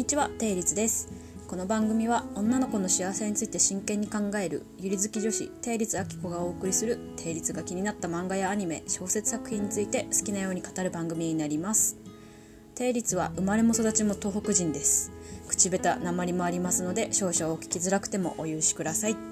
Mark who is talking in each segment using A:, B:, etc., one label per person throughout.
A: にちは、定律です。この番組は女の子の幸せについて真剣に考えるゆり好き女子定律あきこがお送りする定律が気になった漫画やアニメ小説作品について好きなように語る番組になります。定律は生まれも育ちも東北人です。口下手鉛もありますので少々お聞きづらくてもお許しください。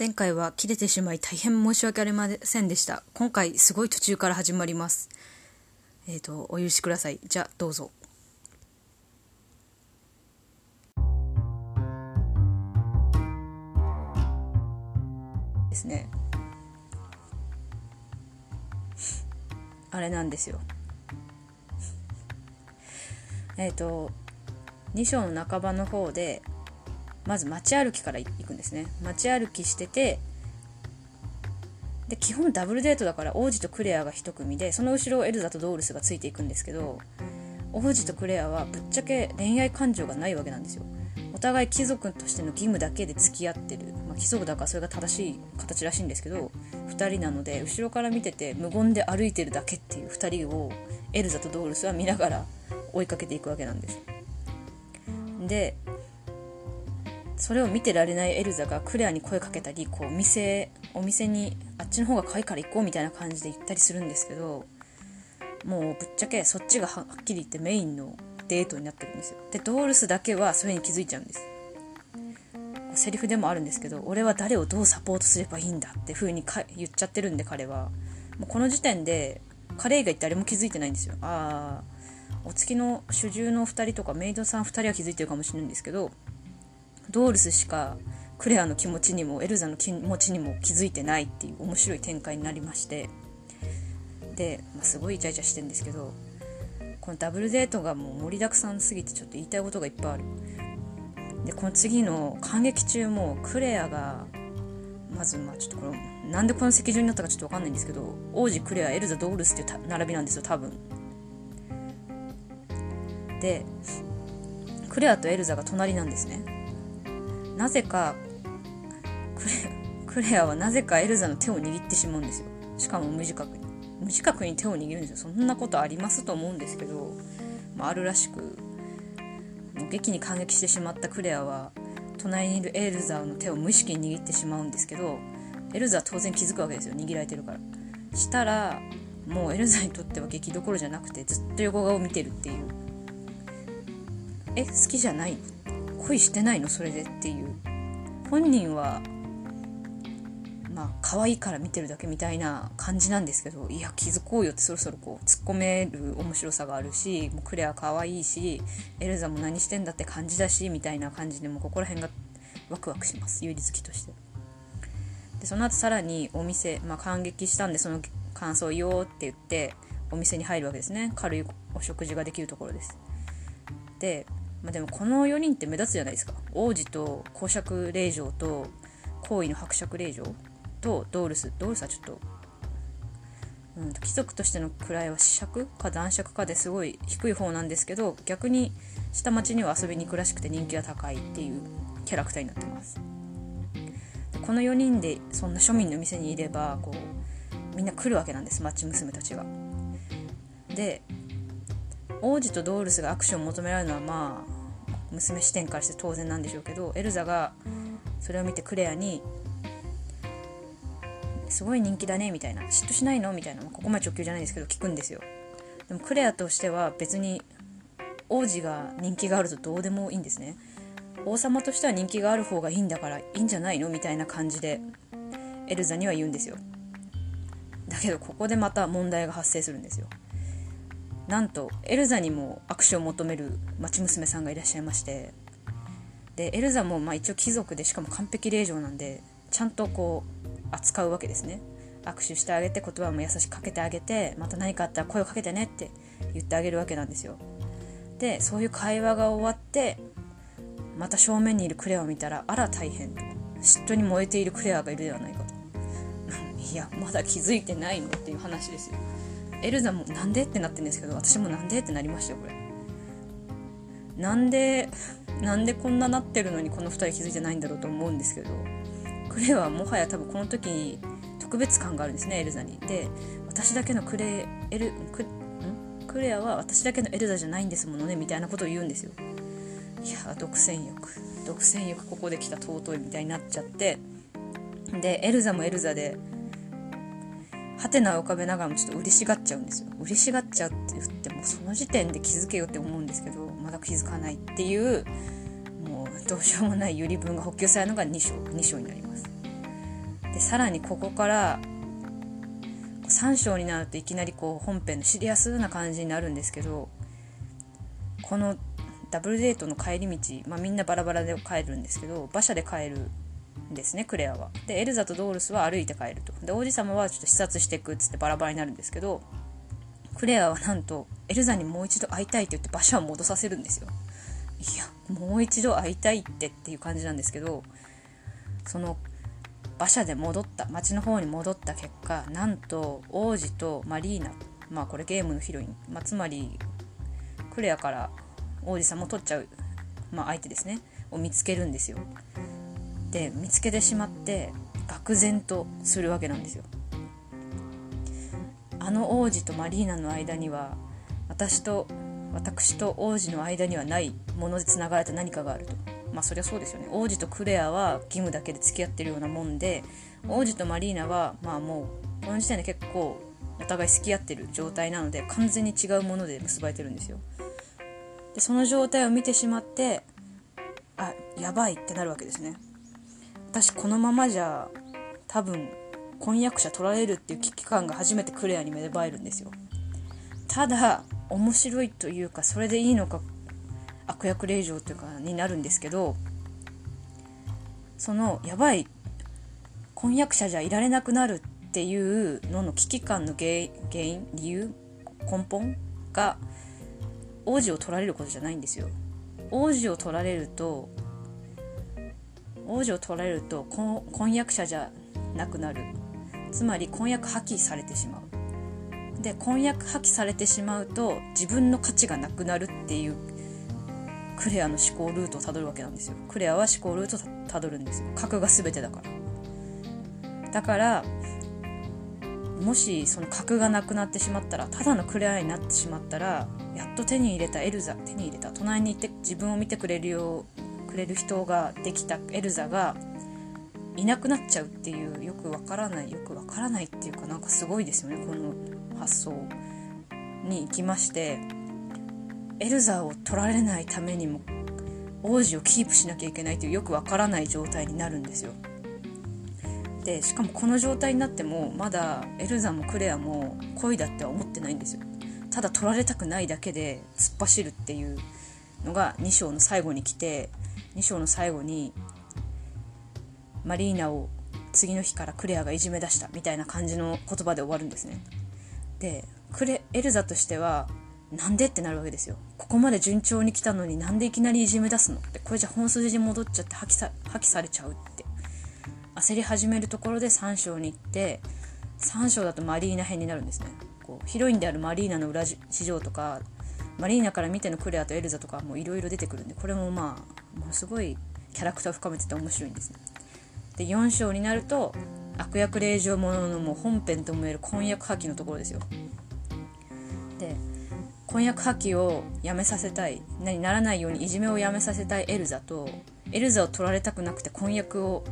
A: 前回は切れてしまい大変申し訳ありませんでした。今回すごい途中から始まります。えっ、とお許しください。じゃあどうぞ。ですね。あれなんですよ。えっと2章の半ばの方でまず街歩きから行くんですね。街歩きしててで基本ダブルデートだから王子とクレアが1組でその後ろをエルザとドールスがついていくんですけど王子とクレアはぶっちゃけ恋愛感情がないわけなんですよ。お互い貴族としての義務だけで付き合ってる、まあ、貴族だからそれが正しい形らしいんですけど2人なので後ろから見てて無言で歩いてるだけっていう2人をエルザとドールスは見ながら追いかけていくわけなんです。でそれを見てられないエルザがクレアに声かけたりこう店お店にあっちの方が可愛いから行こうみたいな感じで行ったりするんですけどもうぶっちゃけそっちがはっきり言ってメインのデートになってるんですよ。でドールスだけはそれに気づいちゃうんです。セリフでもあるんですけど俺は誰をどうサポートすればいいんだって風にか言っちゃってるんで彼は。もうこの時点で彼以外誰も気づいてないんですよ。ああお月の主従の2人とかメイドさん2人は気づいてるかもしれないんですけどドールスしかクレアの気持ちにもエルザの気持ちにも気づいてないっていう面白い展開になりまして。で、まあ、すごいイチャイチャしてるんですけどこのダブルデートがもう盛りだくさんすぎてちょっと言いたいことがいっぱいある。でこの次の感激中もクレアがまずまあちょっとこれなんでこの席順になったかちょっと分かんないんですけど王子クレアエルザドールスっていう並びなんですよ多分。でクレアとエルザが隣なんですね。なぜかクレアはなぜかエルザの手を握ってしまうんですよ。しかも無自覚に。無自覚に手を握るんですよ。そんなことありますと思うんですけど、まあ、あるらしく劇に感激してしまったクレアは隣にいるエルザの手を無意識に握ってしまうんですけどエルザは当然気づくわけですよ。握られてるから。したらもうエルザにとっては劇どころじゃなくてずっと横顔を見てるっていう。え好きじゃない恋してないの？それでっていう。本人はまあ可愛いから見てるだけみたいな感じなんですけどいや気づこうよってそろそろこう突っ込める面白さがあるしもうクレア可愛いしエルザも何してんだって感じだしみたいな感じでもうここら辺がワクワクします。有利好きとして。でその後さらにお店、まあ、感激したんでその感想言おうって言ってお店に入るわけですね。軽いお食事ができるところです。でまあ、でもこの4人って目立つじゃないですか。王子と公爵令嬢と皇位の伯爵令嬢とドールスドールスはちょっと、うん、貴族としての位は子爵か男爵かですごい低い方なんですけど逆に下町には遊びに行くらしくて人気が高いっていうキャラクターになってます。この4人でそんな庶民の店にいればこうみんな来るわけなんです町娘たちが。で王子とドールスが握手を求められるのはまあ娘視点からして当然なんでしょうけどエルザがそれを見てクレアに「すごい人気だね」みたいな「嫉妬しないの?」みたいな、ここまで直球じゃないですけど聞くんですよ。でもクレアとしては別に王子が人気があるとどうでもいいんですね。王様としては人気がある方がいいんだからいいんじゃないの？みたいな感じでエルザには言うんですよ。だけどここでまた問題が発生するんですよ。なんとエルザにも握手を求める町娘さんがいらっしゃいまして。でエルザもまあ一応貴族でしかも完璧令嬢なんでちゃんとこう扱うわけですね。握手してあげて言葉も優しくかけてあげてまた何かあったら声をかけてねって言ってあげるわけなんですよ。でそういう会話が終わってまた正面にいるクレアを見たらあら大変。嫉妬に燃えているクレアがいるではないかと。いやまだ気づいてないのっていう話ですよ。エルザもなんでってなってるんですけど私もなんでってなりましたよこれなんでなんでこんななってるのにこの2人気づいてないんだろうと思うんですけどクレアはもはや多分この時に特別感があるんですねエルザに。で私だけのクレエルククレアは私だけのエルザじゃないんですものねみたいなことを言うんですよ。いや独占欲独占欲ここで来た尊いみたいになっちゃってでエルザもエルザでハテナを浮かべながらもちょっと嬉しがっちゃうんですよ。嬉しがっちゃうって言ってもその時点で気づけよって思うんですけどまだ気づかないっていうもうどうしようもないゆり文が補給されるのが2章2章になります。でさらにここから3章になるといきなりこう本編のシリアスな感じになるんですけどこのダブルデートの帰り道、まあ、みんなバラバラで帰るんですけど馬車で帰るですねクレアは。でエルザとドールスは歩いて帰ると。で王子様はちょっと視察していくっつってバラバラになるんですけどクレアはなんとエルザにもう一度会いたいって言って馬車を戻させるんですよ。いやもう一度会いたいってっていう感じなんですけどその馬車で戻った町の方に戻った結果なんと王子とマリーナまあこれゲームのヒロイン、まあ、つまりクレアから王子様を取っちゃう、まあ、相手ですねを見つけるんですよで見つけてしまって愕然とするわけなんですよ。あの王子とマリーナの間には私と私と王子の間にはないものでつながれた何かがあると。まあそりゃそうですよね。王子とクレアは義務だけで付き合ってるようなもんで王子とマリーナはまあもうこの時点で結構お互い好き合ってる状態なので完全に違うもので結ばれてるんですよ。でその状態を見てしまってあやばいってなるわけですね。私このままじゃ多分婚約者取られるっていう危機感が初めてクレアに芽生えるんですよ。ただ面白いというかそれでいいのか悪役令嬢というかになるんですけどそのやばい婚約者じゃいられなくなるっていうのの危機感の原因理由根本が王子を取られることじゃないんですよ。王子を取られると王子を取られると婚約者じゃなくなる。つまり婚約破棄されてしまう。で婚約破棄されてしまうと自分の価値がなくなるっていうクレアの思考ルートをたどるわけなんですよ。クレアは思考ルートをたどるんですよ。核が全てだから。だからもしその核がなくなってしまったらただのクレアになってしまったらやっと手に入れたエルザ手に入れた隣にいて自分を見てくれるようくれる人ができたエルザがいなくなっちゃうっていうよくわからないよくわからないっていうかなんかすごいですよねこの発想に行きましてエルザを取られないためにも王子をキープしなきゃいけないというよくわからない状態になるんですよ。でしかもこの状態になってもまだエルザもクレアも恋だっては思ってないんですよ。ただ取られたくないだけで突っ走るっていうのが2章の最後に来て2章の最後にマリーナを次の日からクレアがいじめ出したみたいな感じの言葉で終わるんですね。でクレエルザとしてはなんでってなるわけですよ。ここまで順調に来たのになんでいきなりいじめ出すの？ってこれじゃ本筋に戻っちゃって破棄さ破棄されちゃうって焦り始めるところで3章に行って3章だとマリーナ編になるんですね。こうヒロインであるマリーナの裏事情とかマリーナから見てのクレアとエルザとかもいろいろ出てくるんでこれもまあものすごいキャラクターを深めてて面白いんですね。で4章になると悪役令嬢もののもう本編ともいえる婚約破棄のところですよ。で婚約破棄をやめさせたい何ならないようにいじめをやめさせたいエルザとエルザを取られたくなくて婚約を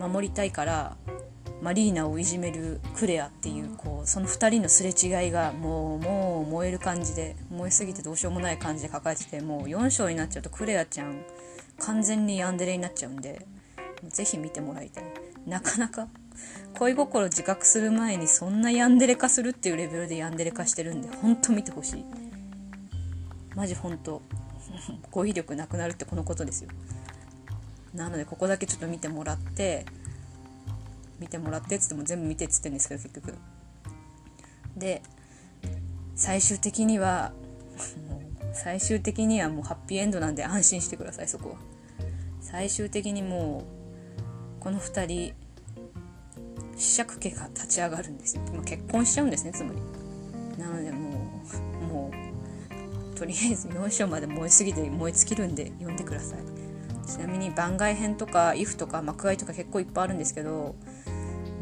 A: 守りたいからマリーナをいじめるクレアっていうこうその2人のすれ違いがもうもう燃える感じで燃えすぎてどうしようもない感じで抱えててもう4章になっちゃうとクレアちゃん完全にヤンデレになっちゃうんで是非見てもらいたい。なかなか恋心自覚する前にそんなヤンデレ化するっていうレベルでヤンデレ化してるんでほんと見てほしい。マジほんと語彙力なくなるってこのことですよ。なのでここだけちょっと見てもらって。見てもらってっつっても全部見てっつってんですけど結局。で最終的には最終的にはもうハッピーエンドなんで安心してくださいそこは。最終的にもうこの2人子爵家が立ち上がるんですよ、まあ、結婚しちゃうんですねつまり。なのでもうもうとりあえず4章まで燃えすぎて燃え尽きるんで読んでください。ちなみに番外編とか「if」とか「幕外」とか結構いっぱいあるんですけど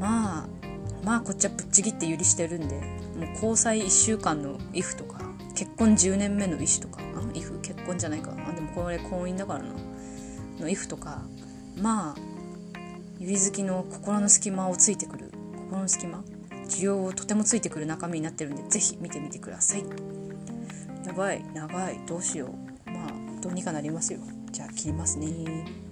A: まあまあこっちはぶっちぎって許してるんでもう交際1週間の「if」とか結婚10年目の「意思」とかあ if 結婚じゃないかあでもこれ婚姻だからな。の「if」とかまあ指好きの心の隙間をついてくる心の隙間？需要をとてもついてくる中身になってるんでぜひ見てみてください。やばい長い。どうしよう。まあどうにかなりますよ。じゃあ切りますね。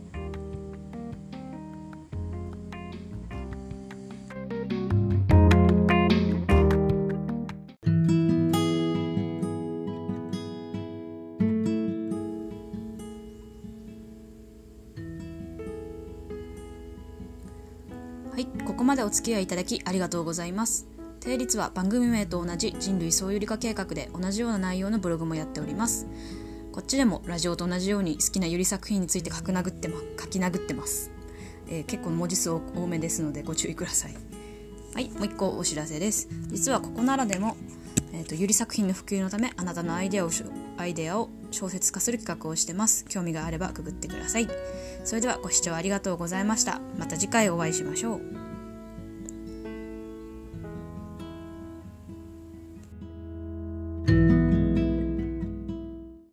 A: はい、ここまでお付き合いいただきありがとうございます。定率は番組名と同じ人類総有理化計画で同じような内容のブログもやっております。こっちでもラジオと同じように好きなゆり作品について書き殴って,、ま、書き殴ってます、えー結構文字数多めですのでご注意ください。はい、もう一個お知らせです。実はここならでも、えー、とゆり作品の普及のためあなたのアイデアをアイデアを小説化する企画をしてます。興味があればくぐってください。それではご視聴ありがとうございました。また次回お会いしましょう。